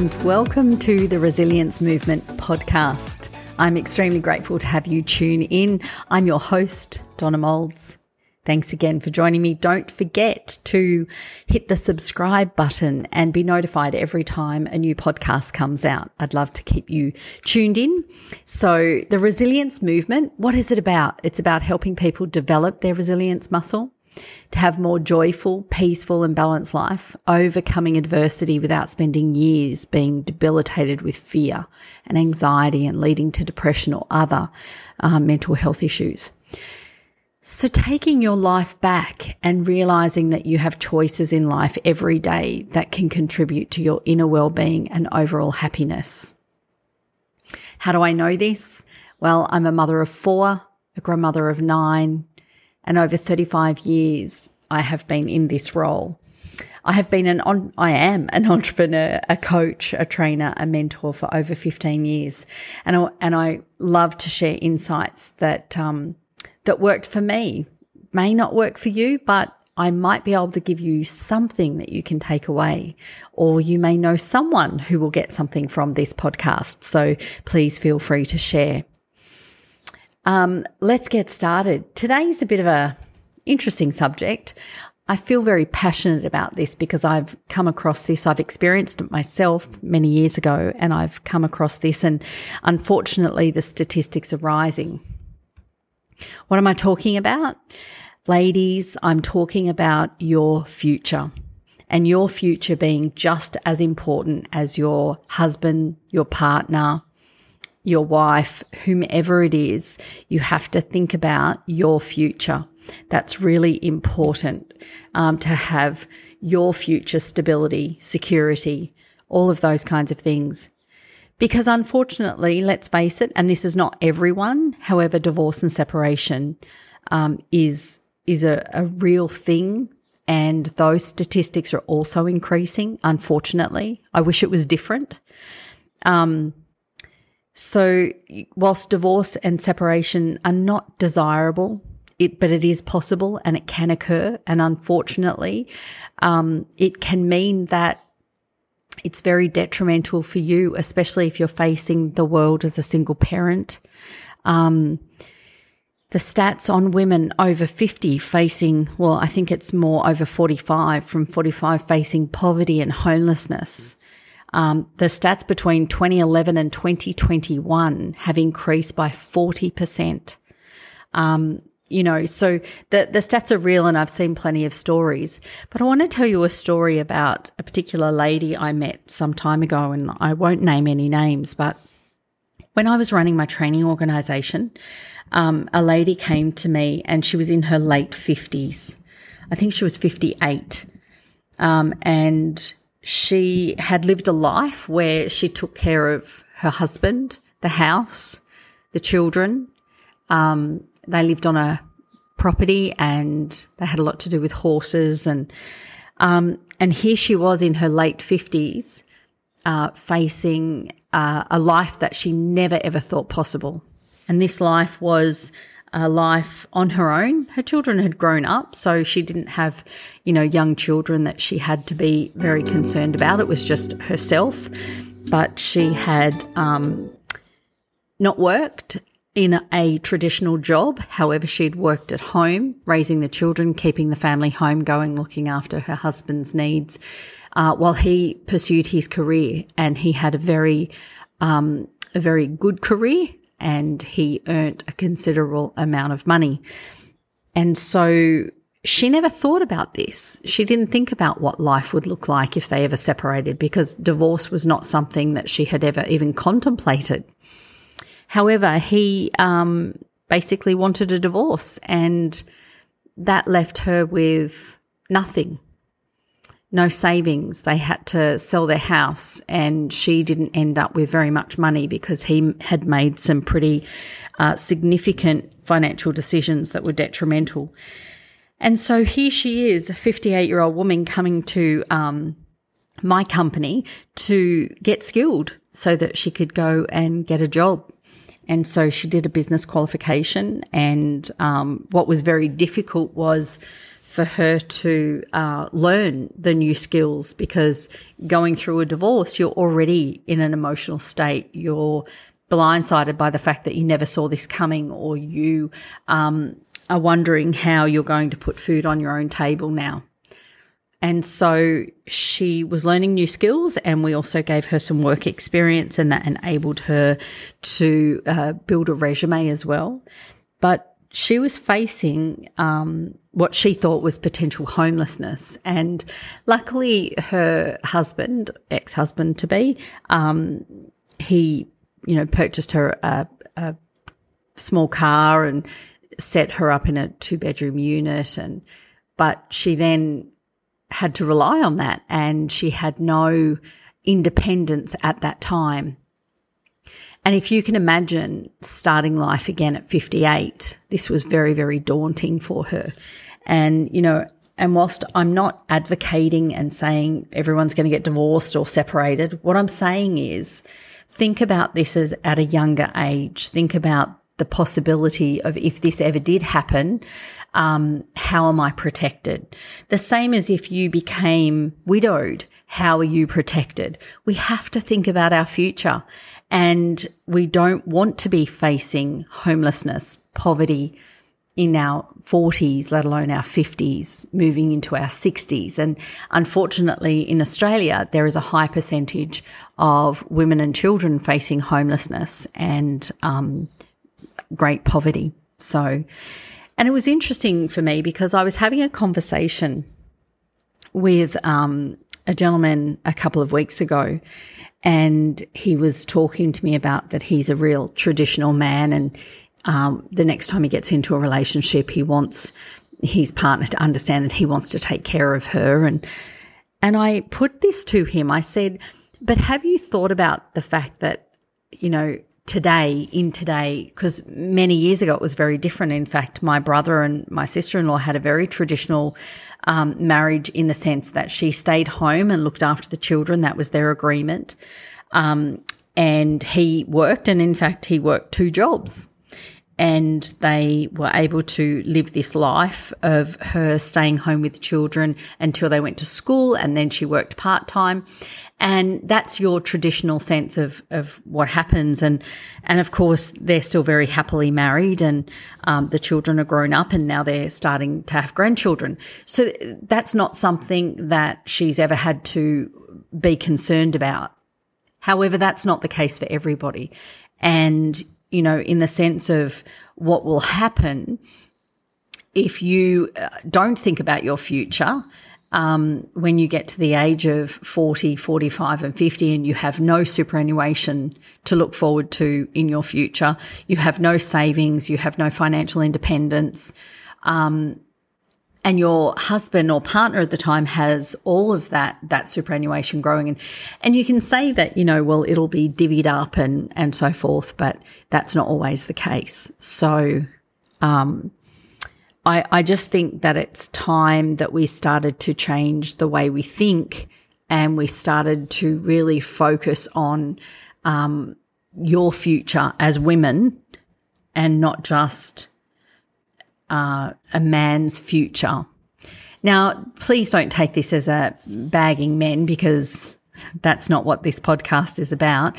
And welcome to the Resilience Movement podcast. I'm extremely grateful to have you tune in. I'm your host, Donna Moulds. Thanks again for joining me. Don't forget to hit the subscribe button and be notified every time a new podcast comes out. I'd love to keep you tuned in. So, the resilience movement, what is it about? It's about helping people develop their resilience muscle to have more joyful, peaceful, and balanced life, overcoming adversity without spending years being debilitated with fear and anxiety and leading to depression or other uh, mental health issues. So, taking your life back and realizing that you have choices in life every day that can contribute to your inner well being and overall happiness. How do I know this? Well, I'm a mother of four, a grandmother of nine, and over 35 years, I have been in this role. I have been an on, I am an entrepreneur, a coach, a trainer, a mentor for over 15 years, and I, and I love to share insights that um, that worked for me. May not work for you, but I might be able to give you something that you can take away, or you may know someone who will get something from this podcast. So please feel free to share. Um, let's get started. Today's a bit of a interesting subject. I feel very passionate about this because I've come across this. I've experienced it myself many years ago, and I've come across this, and unfortunately, the statistics are rising. What am I talking about? Ladies, I'm talking about your future and your future being just as important as your husband, your partner, your wife, whomever it is, you have to think about your future. That's really important um, to have your future stability, security, all of those kinds of things. Because unfortunately, let's face it, and this is not everyone, however, divorce and separation um, is is a, a real thing and those statistics are also increasing, unfortunately. I wish it was different. Um, so, whilst divorce and separation are not desirable, it, but it is possible and it can occur. And unfortunately, um, it can mean that it's very detrimental for you, especially if you're facing the world as a single parent. Um, the stats on women over 50 facing, well, I think it's more over 45, from 45 facing poverty and homelessness. Um, the stats between 2011 and 2021 have increased by 40%. Um, you know, so the, the stats are real and I've seen plenty of stories. But I want to tell you a story about a particular lady I met some time ago, and I won't name any names, but when I was running my training organization, um, a lady came to me and she was in her late 50s. I think she was 58. Um, and she had lived a life where she took care of her husband, the house, the children. Um, they lived on a property and they had a lot to do with horses and um, and here she was in her late fifties, uh, facing uh, a life that she never ever thought possible. And this life was a life on her own. Her children had grown up, so she didn't have, you know, young children that she had to be very concerned about. It was just herself. But she had um, not worked in a traditional job. However, she'd worked at home, raising the children, keeping the family home going, looking after her husband's needs, uh, while he pursued his career. And he had a very, um, a very good career and he earned a considerable amount of money. And so she never thought about this. She didn't think about what life would look like if they ever separated because divorce was not something that she had ever even contemplated. However, he um, basically wanted a divorce and that left her with nothing no savings. They had to sell their house, and she didn't end up with very much money because he had made some pretty uh, significant financial decisions that were detrimental. And so here she is, a 58 year old woman coming to um, my company to get skilled so that she could go and get a job. And so she did a business qualification. And um, what was very difficult was for her to uh, learn the new skills because going through a divorce, you're already in an emotional state. You're blindsided by the fact that you never saw this coming, or you um, are wondering how you're going to put food on your own table now. And so she was learning new skills, and we also gave her some work experience, and that enabled her to uh, build a resume as well. But she was facing um, what she thought was potential homelessness. And luckily, her husband, ex husband to be, um, he, you know, purchased her a, a small car and set her up in a two bedroom unit. And, but she then had to rely on that and she had no independence at that time. And if you can imagine starting life again at 58, this was very, very daunting for her. And, you know, and whilst I'm not advocating and saying everyone's going to get divorced or separated, what I'm saying is think about this as at a younger age. Think about the possibility of if this ever did happen, um, how am I protected? The same as if you became widowed, how are you protected? We have to think about our future and we don't want to be facing homelessness, poverty in our 40s, let alone our 50s, moving into our 60s. And unfortunately, in Australia, there is a high percentage of women and children facing homelessness and um, great poverty. So, and it was interesting for me because I was having a conversation with um, a gentleman a couple of weeks ago, and he was talking to me about that he's a real traditional man and um, the next time he gets into a relationship he wants his partner to understand that he wants to take care of her and and I put this to him I said but have you thought about the fact that you know today in today because many years ago it was very different in fact my brother and my sister-in-law had a very traditional um, marriage in the sense that she stayed home and looked after the children. That was their agreement. Um, and he worked, and in fact, he worked two jobs. And they were able to live this life of her staying home with children until they went to school, and then she worked part time and that's your traditional sense of of what happens. And and of course they're still very happily married and um, the children are grown up and now they're starting to have grandchildren. So that's not something that she's ever had to be concerned about. However that's not the case for everybody. And you know in the sense of what will happen if you uh, don't think about your future um, when you get to the age of 40, 45, and 50, and you have no superannuation to look forward to in your future, you have no savings, you have no financial independence, um, and your husband or partner at the time has all of that that superannuation growing. And and you can say that you know well it'll be divvied up and and so forth but that's not always the case. So um, I, I just think that it's time that we started to change the way we think and we started to really focus on um, your future as women and not just uh, a man's future. Now, please don't take this as a bagging men because that's not what this podcast is about.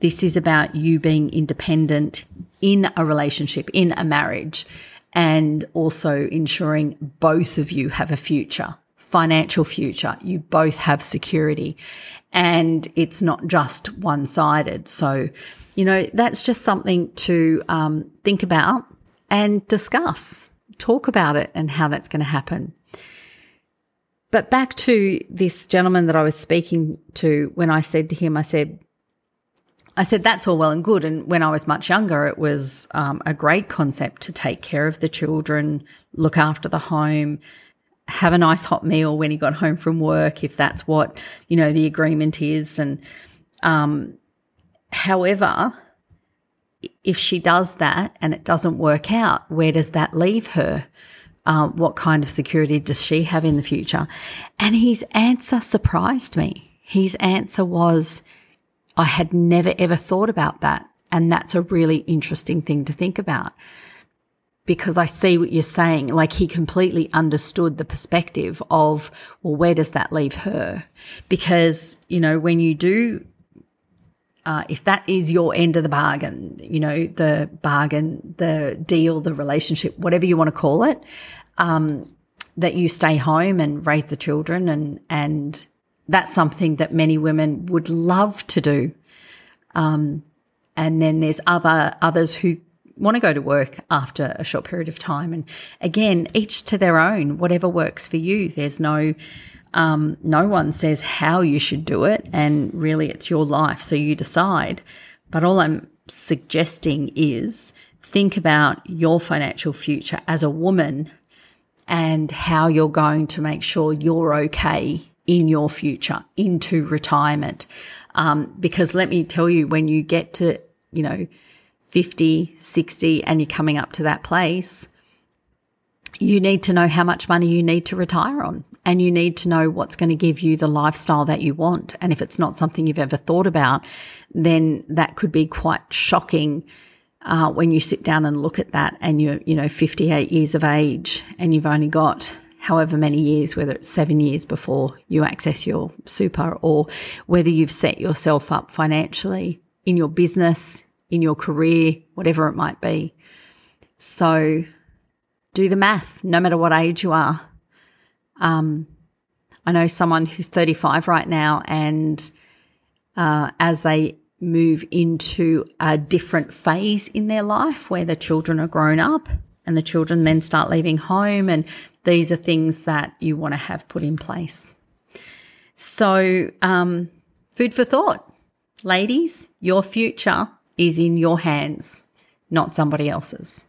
This is about you being independent in a relationship, in a marriage and also ensuring both of you have a future, financial future. You both have security and it's not just one sided. So, you know, that's just something to um, think about and discuss, talk about it and how that's going to happen. But back to this gentleman that I was speaking to when I said to him, I said, I said, that's all well and good. And when I was much younger, it was um, a great concept to take care of the children, look after the home, have a nice hot meal when he got home from work, if that's what, you know, the agreement is. And, um, however, if she does that and it doesn't work out, where does that leave her? Uh, what kind of security does she have in the future? And his answer surprised me. His answer was, I had never ever thought about that. And that's a really interesting thing to think about. because I see what you're saying. Like he completely understood the perspective of, well, where does that leave her? Because, you know, when you do, uh, if that is your end of the bargain, you know, the bargain, the deal, the relationship, whatever you want to call it, um, that you stay home and raise the children and, and that's something that many women would love to do. Um, and then there's other others who want to go to work after a short period of time. And again, each to their own, whatever works for you. There's no, um, no one says how you should do it. And really, it's your life. So you decide. But all I'm suggesting is think about your financial future as a woman and how you're going to make sure you're okay in your future into retirement. Um, because let me tell you, when you get to, you know, 50, 60, and you're coming up to that place, you need to know how much money you need to retire on. And you need to know what's going to give you the lifestyle that you want. And if it's not something you've ever thought about, then that could be quite shocking uh, when you sit down and look at that and you're, you know, 58 years of age and you've only got however many years, whether it's seven years before you access your super or whether you've set yourself up financially in your business, in your career, whatever it might be. So do the math, no matter what age you are. Um, I know someone who's 35 right now, and uh, as they move into a different phase in their life where the children are grown up and the children then start leaving home, and these are things that you want to have put in place. So, um, food for thought. Ladies, your future is in your hands, not somebody else's.